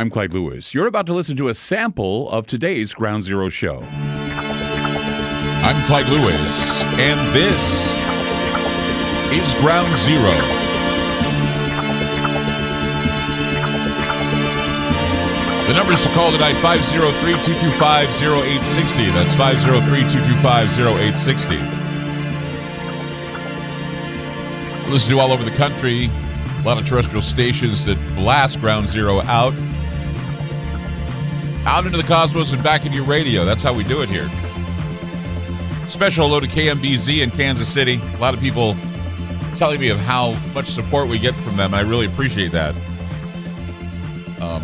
I'm Clyde Lewis. You're about to listen to a sample of today's Ground Zero show. I'm Clyde Lewis, and this is Ground Zero. The numbers to call tonight 503 225 0860. That's 503 225 0860. Listen to all over the country. A lot of terrestrial stations that blast Ground Zero out. Out into the cosmos and back into your radio. That's how we do it here. Special hello to KMBZ in Kansas City. A lot of people telling me of how much support we get from them. I really appreciate that. Um,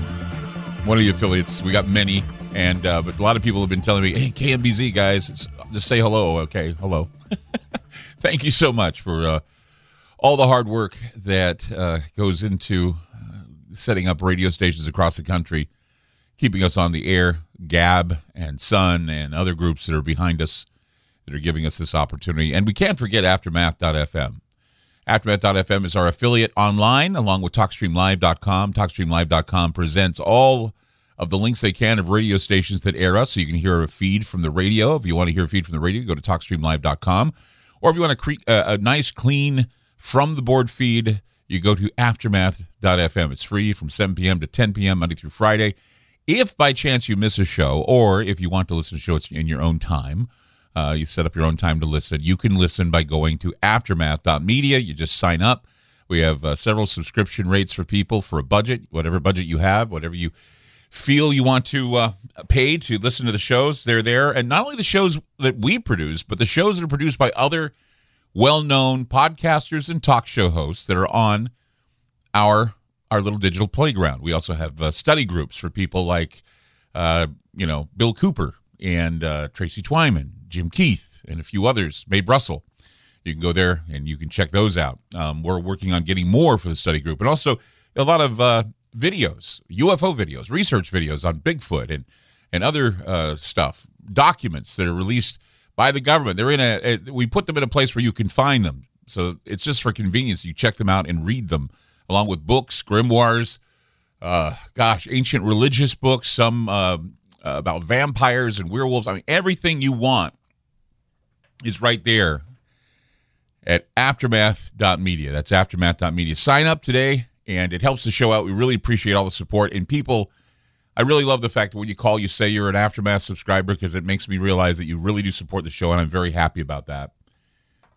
one of the affiliates, we got many, and uh, but a lot of people have been telling me, "Hey, KMBZ guys, just say hello." Okay, hello. Thank you so much for uh, all the hard work that uh, goes into uh, setting up radio stations across the country, keeping us on the air. Gab and Sun and other groups that are behind us that are giving us this opportunity. And we can't forget Aftermath.fm. Aftermath.fm is our affiliate online, along with TalkStreamLive.com. TalkStreamLive.com presents all of the links they can of radio stations that air us, so you can hear a feed from the radio. If you want to hear a feed from the radio, go to TalkStreamLive.com. Or if you want a, cre- uh, a nice, clean, from the board feed, you go to Aftermath.fm. It's free from 7 p.m. to 10 p.m. Monday through Friday. If by chance you miss a show, or if you want to listen to shows in your own time, uh, you set up your own time to listen. You can listen by going to aftermath.media. You just sign up. We have uh, several subscription rates for people for a budget, whatever budget you have, whatever you feel you want to uh, pay to listen to the shows. They're there. And not only the shows that we produce, but the shows that are produced by other well known podcasters and talk show hosts that are on our our little digital playground. We also have uh, study groups for people like, uh, you know, Bill Cooper and uh, Tracy Twyman, Jim Keith, and a few others, Mae Brussell. You can go there and you can check those out. Um, we're working on getting more for the study group, and also a lot of uh, videos, UFO videos, research videos on Bigfoot and and other uh, stuff, documents that are released by the government. They're in a, a, we put them in a place where you can find them. So it's just for convenience. You check them out and read them, along with books, grimoires, uh, gosh, ancient religious books, some uh, about vampires and werewolves. I mean, everything you want is right there at aftermath.media. That's aftermath.media. Sign up today, and it helps the show out. We really appreciate all the support. And people, I really love the fact that when you call, you say you're an Aftermath subscriber because it makes me realize that you really do support the show, and I'm very happy about that.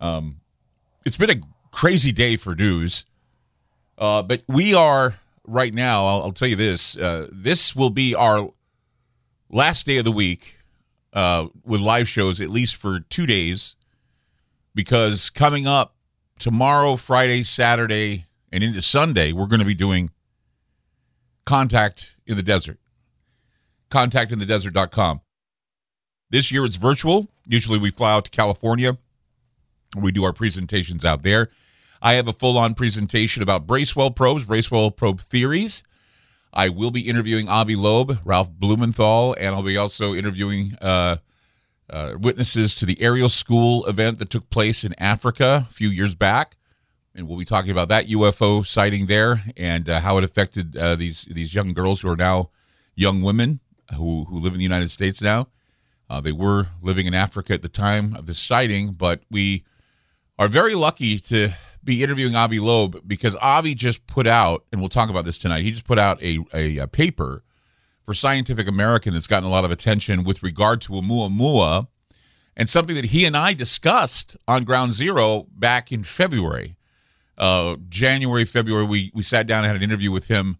Um, it's been a crazy day for news, uh, but we are right now. I'll, I'll tell you this: uh, this will be our last day of the week uh, with live shows, at least for two days, because coming up tomorrow, Friday, Saturday, and into Sunday, we're going to be doing Contact in the Desert. Contactinthedesert.com. This year it's virtual. Usually we fly out to California. We do our presentations out there. I have a full on presentation about Bracewell probes, Bracewell probe theories. I will be interviewing Avi Loeb, Ralph Blumenthal, and I'll be also interviewing uh, uh, witnesses to the Ariel school event that took place in Africa a few years back. And we'll be talking about that UFO sighting there and uh, how it affected uh, these these young girls who are now young women who, who live in the United States now. Uh, they were living in Africa at the time of the sighting, but we are very lucky to be interviewing Avi Loeb because Avi just put out, and we'll talk about this tonight. He just put out a, a, a paper for Scientific American that's gotten a lot of attention with regard to Oumuamua and something that he and I discussed on Ground Zero back in February. Uh, January, February, we, we sat down and had an interview with him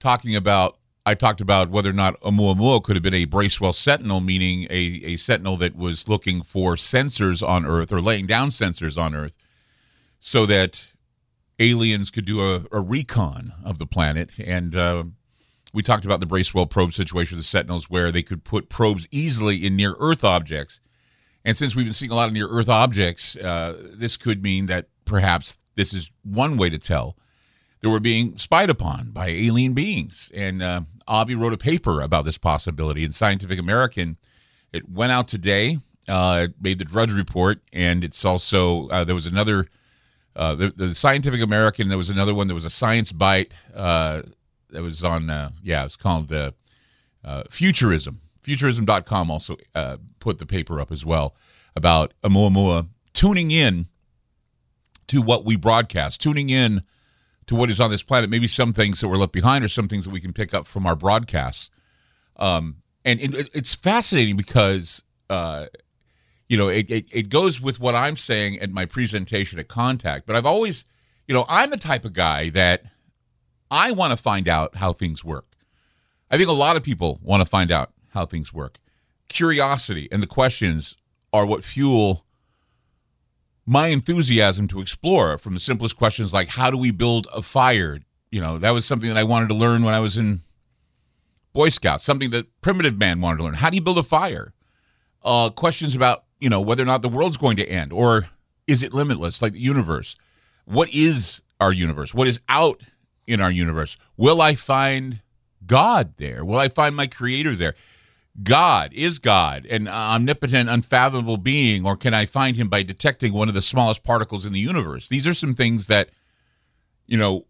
talking about. I talked about whether or not Oumuamua could have been a Bracewell Sentinel, meaning a, a sentinel that was looking for sensors on Earth or laying down sensors on Earth so that aliens could do a, a recon of the planet. And uh, we talked about the Bracewell probe situation with the Sentinels, where they could put probes easily in near Earth objects. And since we've been seeing a lot of near Earth objects, uh, this could mean that perhaps this is one way to tell that we're being spied upon by alien beings. And uh, Avi wrote a paper about this possibility in Scientific American. It went out today, uh, made the Drudge Report, and it's also, uh, there was another, uh, the, the, Scientific American, there was another one, there was a Science Bite. Uh, that was on, uh, yeah, it's called uh, uh, Futurism. Futurism.com also uh, put the paper up as well about Oumuamua tuning in to what we broadcast, tuning in to what is on this planet. Maybe some things that were left behind, or some things that we can pick up from our broadcasts. Um, and it, it's fascinating because uh, you know it, it, it goes with what I'm saying at my presentation at Contact. But I've always, you know, I'm the type of guy that I want to find out how things work. I think a lot of people want to find out how things work. Curiosity and the questions are what fuel my enthusiasm to explore from the simplest questions like how do we build a fire you know that was something that i wanted to learn when i was in boy scouts something that primitive man wanted to learn how do you build a fire uh, questions about you know whether or not the world's going to end or is it limitless like the universe? What is our universe? What is out in our universe? Will i find god there? Will i find my creator there? God is God, an omnipotent, unfathomable being, or can I find him by detecting one of the smallest particles in the universe? These are some things that, you know,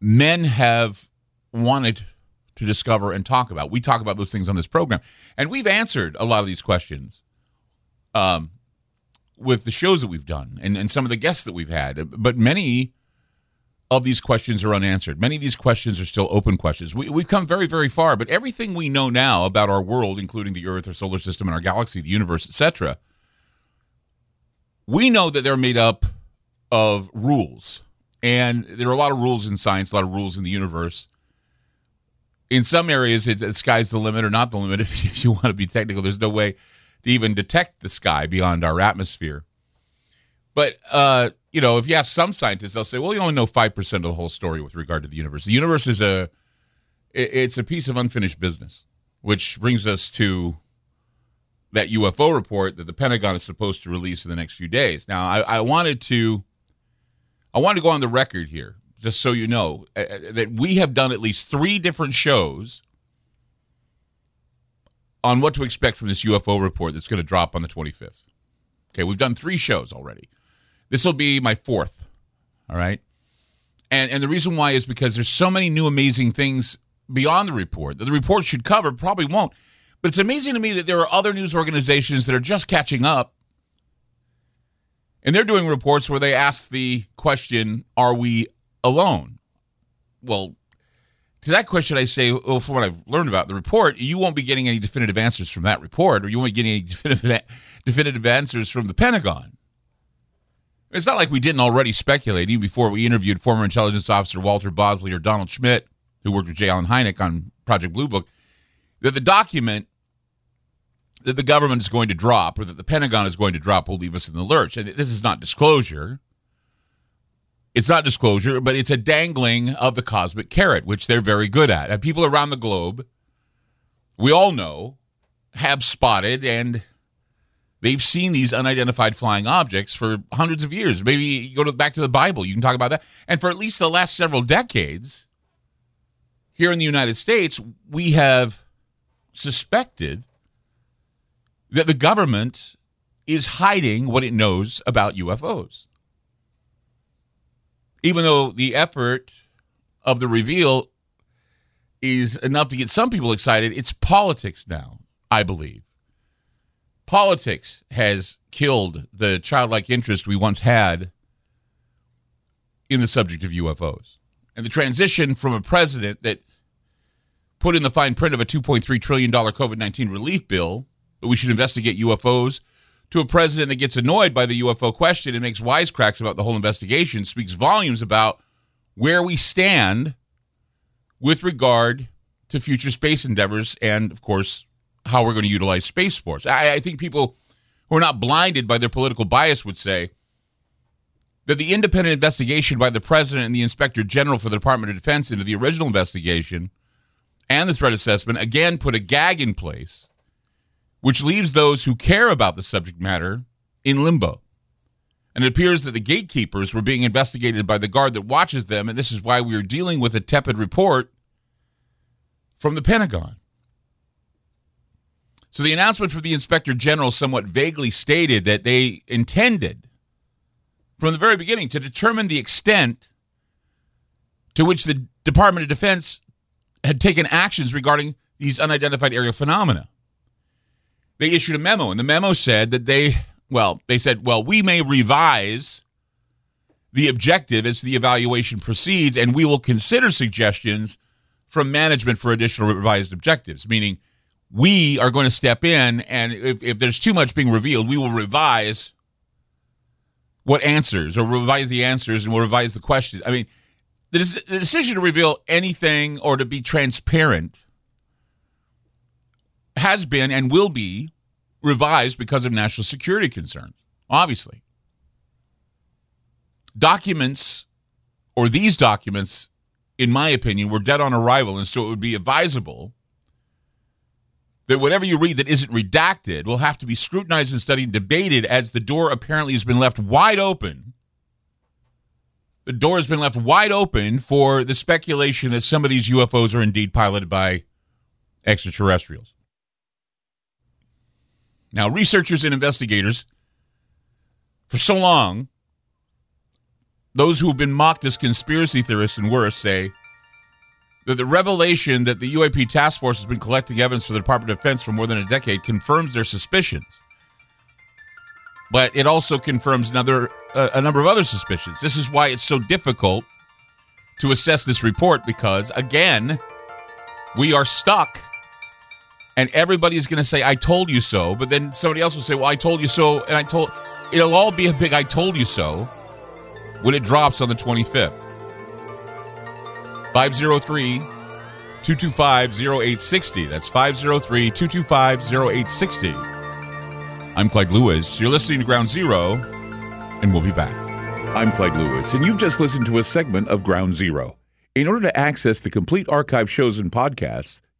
men have wanted to discover and talk about. We talk about those things on this program, and we've answered a lot of these questions um, with the shows that we've done and, and some of the guests that we've had. But many of these questions are unanswered. Many of these questions are still open questions. We, we've come very, very far, but everything we know now about our world, including the Earth, our solar system, and our galaxy, the universe, etc., we know that they're made up of rules. And there are a lot of rules in science, a lot of rules in the universe. In some areas, it, the sky's the limit or not the limit. If you want to be technical, there's no way to even detect the sky beyond our atmosphere. But uh, you know, if you ask some scientists, they'll say, "Well, you only know five percent of the whole story with regard to the universe. The universe is a it's a piece of unfinished business." Which brings us to that UFO report that the Pentagon is supposed to release in the next few days. Now, I, I wanted to I wanted to go on the record here, just so you know, uh, uh that we have done at least three different shows on what to expect from this UFO report that's going to drop on the 25th. Okay, we've done three shows already. This will be my fourth. All right. And and the reason why is because there's so many new amazing things beyond the report that the report should cover, probably won't. But it's amazing to me that there are other news organizations that are just catching up. And they're doing reports where they ask the question, are we alone? Well, to that question, I say, well, from what I've learned about the report, you won't be getting any definitive answers from that report, or you won't be getting any definitive, definitive answers from the Pentagon. It's not like we didn't already speculate, even before we interviewed former intelligence officer Walter Bosley or Donald Schmitt, who worked with J. Allen Hynek on Project Blue Book, that the document that the government is going to drop or that the Pentagon is going to drop will leave us in the lurch. And this is not disclosure. It's not disclosure, but it's a dangling of the cosmic carrot, which they're very good at. And people around the globe, we all know, have spotted and They've seen these unidentified flying objects for hundreds of years. Maybe you go to, back to the Bible, you can talk about that. And for at least the last several decades, here in the United States, we have suspected that the government is hiding what it knows about UFOs. Even though the effort of the reveal is enough to get some people excited, it's politics now, I believe politics has killed the childlike interest we once had in the subject of UFOs. And the transition from a president that put in the fine print of a $2.3 trillion COVID 19 relief bill that we should investigate UFOs to a president that gets annoyed by the UFO question and makes wisecracks about the whole investigation speaks volumes about where we stand with regard to future space endeavors and, of course, how we're going to utilize Space Force. I, I think people who are not blinded by their political bias would say that the independent investigation by the president and the inspector general for the Department of Defense into the original investigation and the threat assessment again put a gag in place, which leaves those who care about the subject matter in limbo. And it appears that the gatekeepers were being investigated by the guard that watches them, and this is why we are dealing with a tepid report from the Pentagon. So the announcement from the inspector general somewhat vaguely stated that they intended from the very beginning to determine the extent to which the Department of Defense had taken actions regarding these unidentified aerial phenomena. They issued a memo, and the memo said that they, well, they said, well, we may revise the objective as the evaluation proceeds, and we will consider suggestions from management for additional revised objectives, meaning we are going to step in, and if, if there's too much being revealed, we will revise what answers or revise the answers and we'll revise the questions. I mean, the, the decision to reveal anything or to be transparent has been and will be revised because of national security concerns, obviously. Documents, or these documents, in my opinion, were dead on arrival, and so it would be advisable that whatever you read that isn't redacted will have to be scrutinized and studied and debated as the door apparently has been left wide open. The door has been left wide open for the speculation that some of these UFOs are indeed piloted by extraterrestrials. Now, researchers and investigators, for so long, those who have been mocked as conspiracy theorists and worse say that the revelation that the UAP task force has been collecting evidence for the Department of Defense for more than a decade confirms their suspicions. But it also confirms another uh, a number of other suspicions. This is why it's so difficult to assess this report because again, we are stuck and everybody's going to say I told you so, but then somebody else will say, "Well, I told you so." And I told it'll all be a big I told you so when it drops on the 25th. 503 225 0860. That's 503 225 0860. I'm Clyde Lewis. You're listening to Ground Zero, and we'll be back. I'm Clyde Lewis, and you've just listened to a segment of Ground Zero. In order to access the complete archive shows and podcasts,